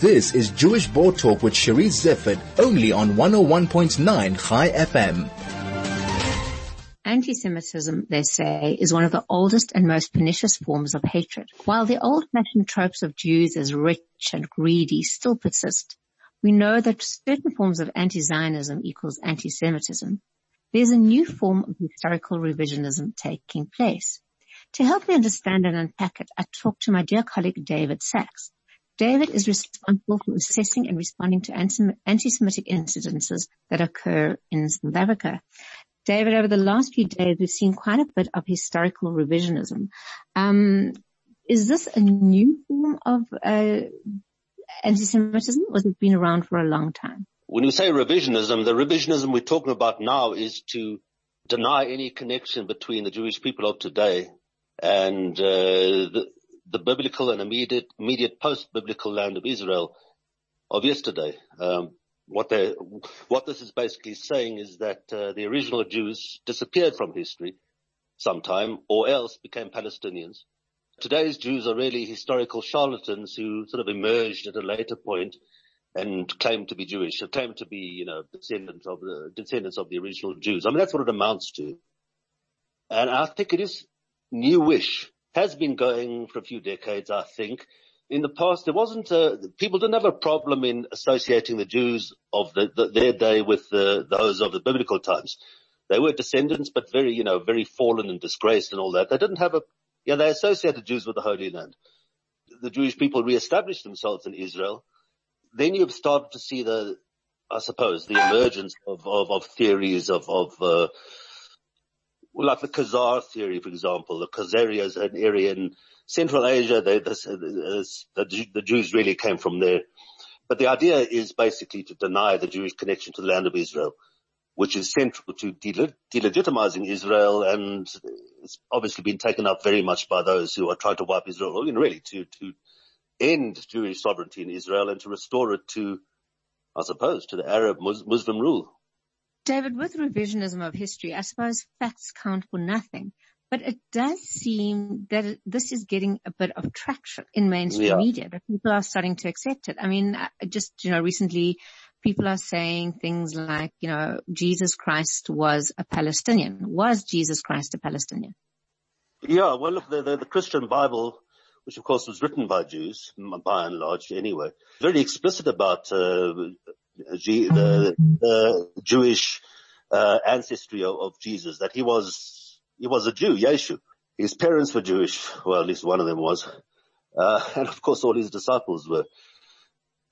This is Jewish Board Talk with Charisse Zeifert, only on 101.9 Chai FM. Anti-Semitism, they say, is one of the oldest and most pernicious forms of hatred. While the old-fashioned tropes of Jews as rich and greedy still persist, we know that certain forms of anti-Zionism equals anti-Semitism. There's a new form of historical revisionism taking place. To help me understand and unpack it, I talked to my dear colleague David Saks. David is responsible for assessing and responding to anti-Semitic incidences that occur in South Africa. David, over the last few days, we've seen quite a bit of historical revisionism. Um, is this a new form of uh, anti-Semitism, or has it been around for a long time? When we say revisionism, the revisionism we're talking about now is to deny any connection between the Jewish people of today and uh, the, the biblical and immediate, immediate post-biblical land of Israel of yesterday. Um, what they, what this is basically saying is that uh, the original Jews disappeared from history sometime, or else became Palestinians. Today's Jews are really historical charlatans who sort of emerged at a later point and claim to be Jewish, or claim to be, you know, descendants of the descendants of the original Jews. I mean, that's what it amounts to. And I think it is newish has been going for a few decades, I think. In the past, there wasn't a, people didn't have a problem in associating the Jews of the, the, their day with the, those of the biblical times. They were descendants, but very, you know, very fallen and disgraced and all that. They didn't have a, yeah, they associated Jews with the Holy Land. The Jewish people reestablished themselves in Israel. Then you've started to see the, I suppose, the emergence of, of, of theories of, of, uh, like the Khazar theory, for example, the Khazaria Khazarias, an area in Central Asia, they, this, uh, this, the, the Jews really came from there. But the idea is basically to deny the Jewish connection to the land of Israel, which is central to delegitimizing Israel and it's obviously been taken up very much by those who are trying to wipe Israel, you know, really to, to end Jewish sovereignty in Israel and to restore it to, I suppose, to the Arab Muslim rule. David, with revisionism of history, I suppose facts count for nothing. But it does seem that this is getting a bit of traction in mainstream yeah. media, that people are starting to accept it. I mean, just, you know, recently people are saying things like, you know, Jesus Christ was a Palestinian. Was Jesus Christ a Palestinian? Yeah, well, look, the, the, the Christian Bible, which of course was written by Jews, by and large anyway, very explicit about uh, the, the Jewish uh, ancestry of, of, Jesus, that he was, he was a Jew, Yeshu. His parents were Jewish, well at least one of them was, uh, and of course all his disciples were.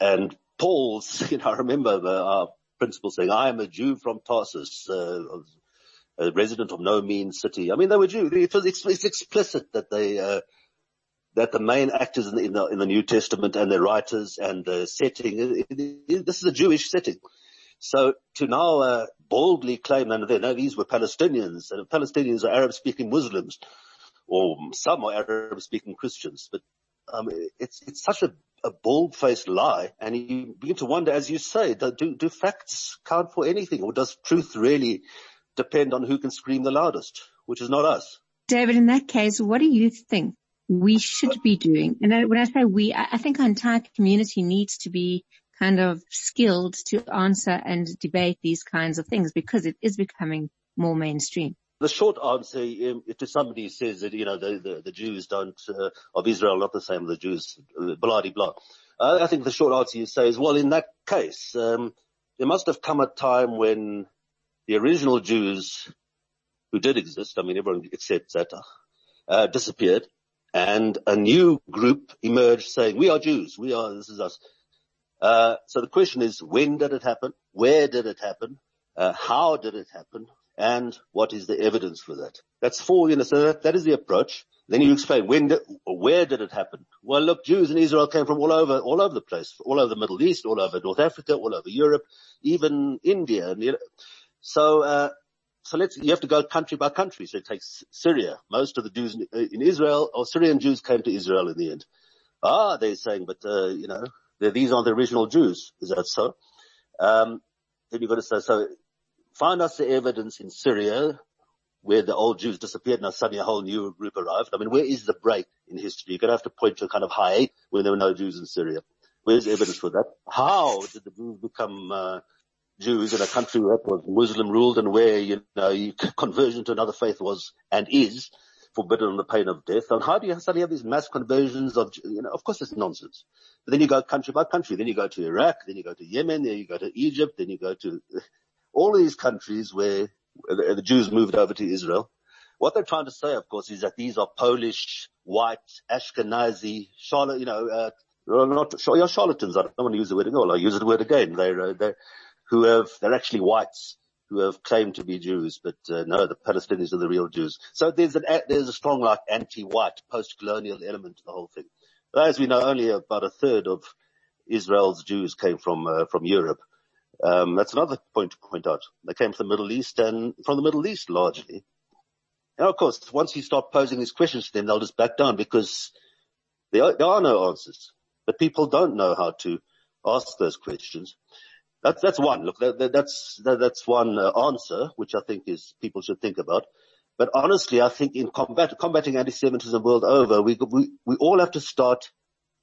And Paul's, you know, I remember the, our principal saying, I am a Jew from Tarsus, uh, a resident of no mean city. I mean, they were Jews. It was it's explicit that they, uh, that the main actors in the, in the, in the New Testament and the writers and the setting, this is a Jewish setting. So to now uh, boldly claim, and they these were Palestinians, and Palestinians are Arab-speaking Muslims, or some are Arab-speaking Christians, but um, it's it's such a, a bold-faced lie, and you begin to wonder, as you say, do do facts count for anything, or does truth really depend on who can scream the loudest, which is not us? David, in that case, what do you think we should be doing. And when I say we, I think our entire community needs to be kind of skilled to answer and debate these kinds of things because it is becoming more mainstream. The short answer um, to somebody who says that, you know, the, the, the Jews don't, uh, of Israel not the same as the Jews, uh, blah, blah. Uh, I think the short answer you say is, well, in that case, um, there must have come a time when the original Jews who did exist, I mean, everyone accepts that, uh, disappeared and a new group emerged saying, we are Jews. We are, this is us. Uh, so the question is, when did it happen? Where did it happen? Uh, how did it happen? And what is the evidence for that? That's four, you know, so that, that is the approach. Then you explain when, where did it happen? Well, look, Jews in Israel came from all over, all over the place, all over the Middle East, all over North Africa, all over Europe, even India. And, you know, so, uh, so let's, you have to go country by country. So it takes Syria. Most of the Jews in, in Israel or Syrian Jews came to Israel in the end. Ah, they're saying, but, uh, you know, these aren't the original Jews. Is that so? Um, then you've got to say, so find us the evidence in Syria where the old Jews disappeared and suddenly a whole new group arrived. I mean, where is the break in history? You're going to have to point to a kind of high when there were no Jews in Syria. Where's evidence for that? How did the Jews become uh, Jews in a country that was Muslim ruled and where, you know, conversion to another faith was and is forbidden on the pain of death. And how do you suddenly have these mass conversions of, you know, of course it's nonsense. But then you go country by country. Then you go to Iraq, then you go to Yemen, then you go to Egypt, then you go to all these countries where the Jews moved over to Israel. What they're trying to say, of course, is that these are Polish, white, Ashkenazi, you know, uh, not, you're charlatans. I don't want to use the word again. I'll use the word again. They're, uh, they're, who have, they're actually whites who have claimed to be Jews, but uh, no, the Palestinians are the real Jews. So there's an, there's a strong like anti-white post-colonial element to the whole thing. As we know, only about a third of Israel's Jews came from, uh, from Europe. Um, that's another point to point out. They came from the Middle East and from the Middle East largely. And of course, once you start posing these questions to them, they'll just back down because there are, there are no answers. But people don't know how to ask those questions. That's, that's one. Look, that, that, that's, that, that's one uh, answer, which I think is people should think about. But honestly, I think in combat, combating anti-Semitism world over, we, we, we all have to start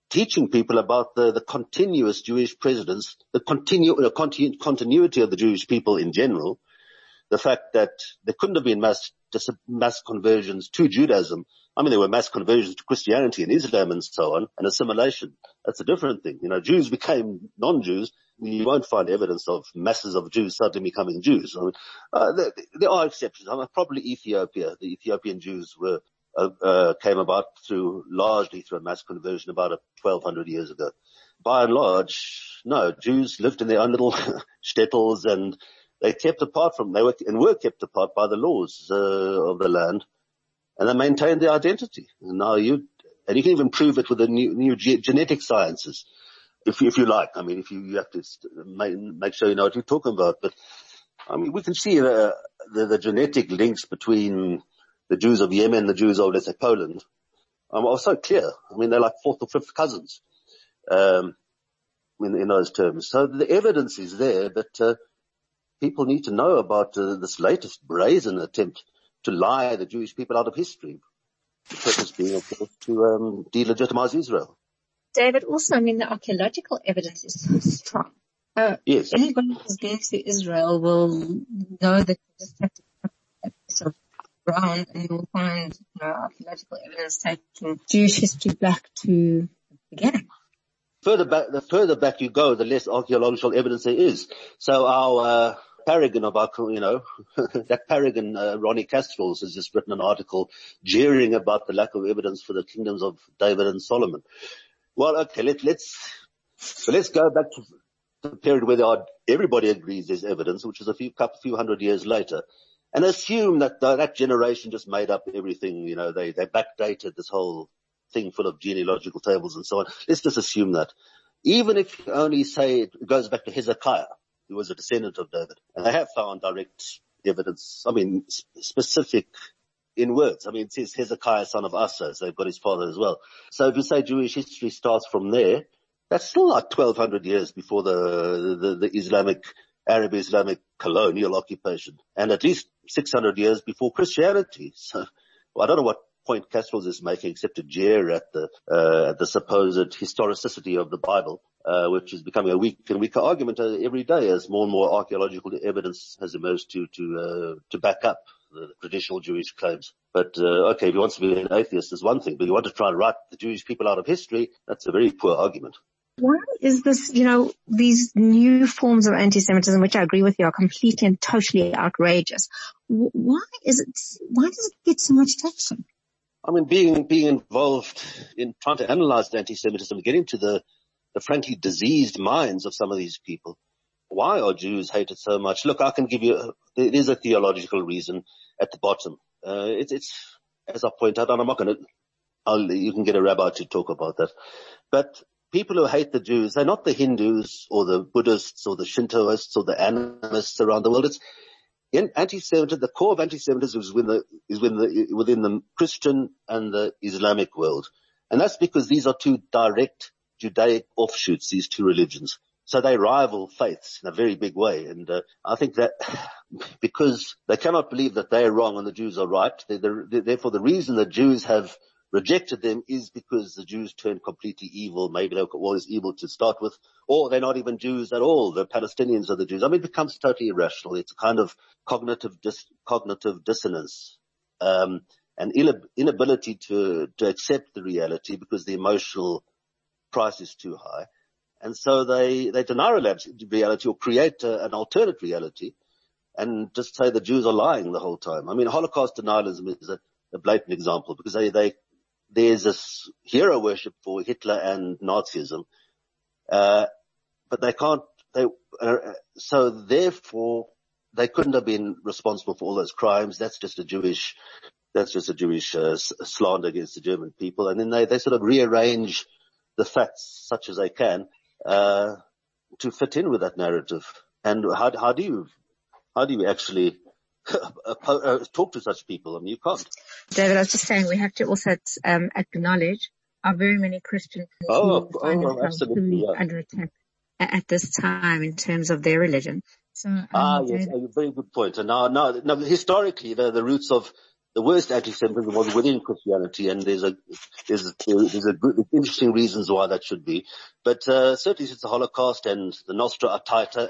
teaching people about the, the continuous Jewish presidents, the uh, continu, continuity of the Jewish people in general, the fact that there couldn't have been mass, mass conversions to Judaism. I mean, there were mass conversions to Christianity and Islam and so on, and assimilation. That's a different thing. You know, Jews became non-Jews. You won't find evidence of masses of Jews suddenly becoming Jews. I mean, uh, there, there, are exceptions. I mean, probably Ethiopia. The Ethiopian Jews were uh, uh, came about through largely through a mass conversion about 1200 years ago. By and large, no, Jews lived in their own little shtetls and they kept apart from, they were, and were kept apart by the laws, uh, of the land and they maintain their identity. And now you, and you can even prove it with the new, new ge- genetic sciences. If you, if you like, I mean, if you, you have to make, make sure you know what you're talking about, but I mean, we can see the, the, the genetic links between the Jews of Yemen, the Jews of, let's say, Poland, um, are so clear. I mean, they're like fourth or fifth cousins, um, in, in those terms. So the evidence is there, but, uh, people need to know about uh, this latest brazen attempt to lie the Jewish people out of history. The purpose being, of course, to um, delegitimize Israel. David, also, I mean, the archaeological evidence is so strong. Uh, yes. Anybody who's been to Israel will know that you just have to piece of ground and you will find you know, archaeological evidence taking Jewish history back to the beginning further back, the further back you go, the less archaeological evidence there is. So our uh, paragon of our, you know, that paragon, uh, Ronnie Kasrils has just written an article jeering about the lack of evidence for the kingdoms of David and Solomon. Well, okay, let, let's, so let's go back to the period where are, everybody agrees there's evidence, which is a few, couple, few hundred years later, and assume that uh, that generation just made up everything, you know, they, they backdated this whole thing full of genealogical tables and so on. Let's just assume that. Even if you only say it goes back to Hezekiah, who was a descendant of David. And they have found direct evidence, I mean, specific in words. I mean, it says Hezekiah, son of Ahaz, so they've got his father as well. So if you say Jewish history starts from there, that's still like 1200 years before the, the, the Islamic, Arab Islamic colonial occupation and at least 600 years before Christianity. So I don't know what point Kasrils is making except to jeer at the, uh, at the supposed historicity of the Bible uh, which is becoming a weak and weaker argument uh, every day as more and more archaeological evidence has emerged to to uh, to back up the traditional Jewish claims. But uh, okay, if he wants to be an atheist, is one thing, but you want to try and write the Jewish people out of history, that's a very poor argument. Why is this, you know, these new forms of anti-Semitism, which I agree with you, are completely and totally outrageous. Why is it, why does it get so much traction? I mean, being, being involved in trying to analyze anti-Semitism, getting to the, the frankly diseased minds of some of these people. Why are Jews hated so much? Look, I can give you, there is a theological reason at the bottom. Uh, it's, it's, as I point out, and I'm not going to, you can get a rabbi to talk about that. But people who hate the Jews, they're not the Hindus or the Buddhists or the Shintoists or the animists around the world. It's in anti-Semitism, the core of anti-Semitism is within the, is within the, within the Christian and the Islamic world. And that's because these are two direct Judaic offshoots, these two religions. So they rival faiths in a very big way. And uh, I think that because they cannot believe that they are wrong and the Jews are right, they're, therefore the reason the Jews have rejected them is because the Jews turned completely evil. Maybe they were always evil to start with, or they're not even Jews at all. The Palestinians are the Jews. I mean, it becomes totally irrational. It's a kind of cognitive dis- cognitive dissonance, um, and inability to to accept the reality because the emotional price is too high, and so they they deny reality or create a, an alternate reality, and just say the Jews are lying the whole time. I mean, Holocaust denialism is a, a blatant example because they they there's this hero worship for Hitler and Nazism, uh, but they can't, they, uh, so therefore they couldn't have been responsible for all those crimes. That's just a Jewish, that's just a Jewish uh, slander against the German people. And then they, they sort of rearrange the facts such as they can, uh, to fit in with that narrative. And how, how do you, how do you actually talk to such people. I mean, you can't. David, I was just saying we have to also um, acknowledge how very many Christians oh, oh, absolutely, yeah. under attack at this time in terms of their religion. So, um, ah, yes, a very good point. And now, now, now, historically, the, the roots of the worst anti-Semitism was within Christianity, and there's a there's a, there's a good, interesting reasons why that should be. But uh, certainly since the Holocaust and the Nostra Aetate,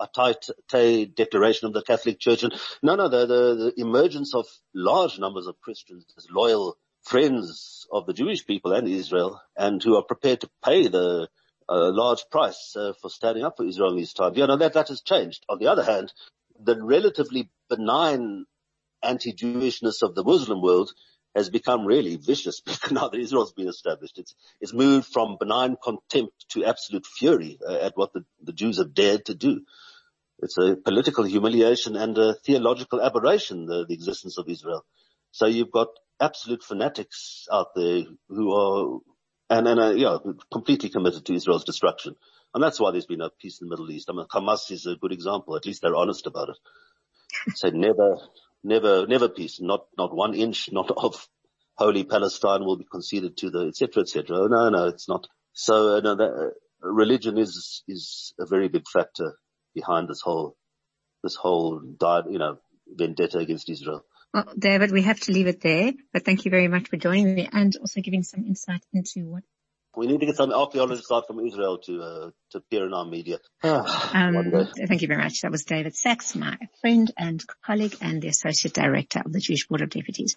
Aetate declaration of the Catholic Church, and no, no, the, the, the emergence of large numbers of Christians as loyal friends of the Jewish people and Israel, and who are prepared to pay the uh, large price uh, for standing up for Israel in these times. You know that that has changed. On the other hand, the relatively benign anti-Jewishness of the Muslim world has become really vicious now that Israel's been established. It's, it's moved from benign contempt to absolute fury uh, at what the, the Jews have dared to do. It's a political humiliation and a theological aberration, the, the existence of Israel. So you've got absolute fanatics out there who are, and, and, uh, yeah, completely committed to Israel's destruction. And that's why there's been no peace in the Middle East. I mean, Hamas is a good example. At least they're honest about it. Say never, never, never peace, not, not one inch, not of holy Palestine will be conceded to the, etc., etc. Oh, no, no, it's not. So, uh, no, that, uh, religion is, is a very big factor behind this whole, this whole, you know, vendetta against Israel. Well, David, we have to leave it there, but thank you very much for joining me and also giving some insight into what we need to get some archaeologists out from Israel to uh, to appear in our media. um, thank you very much. That was David Saks, my friend and colleague and the Associate Director of the Jewish Board of Deputies.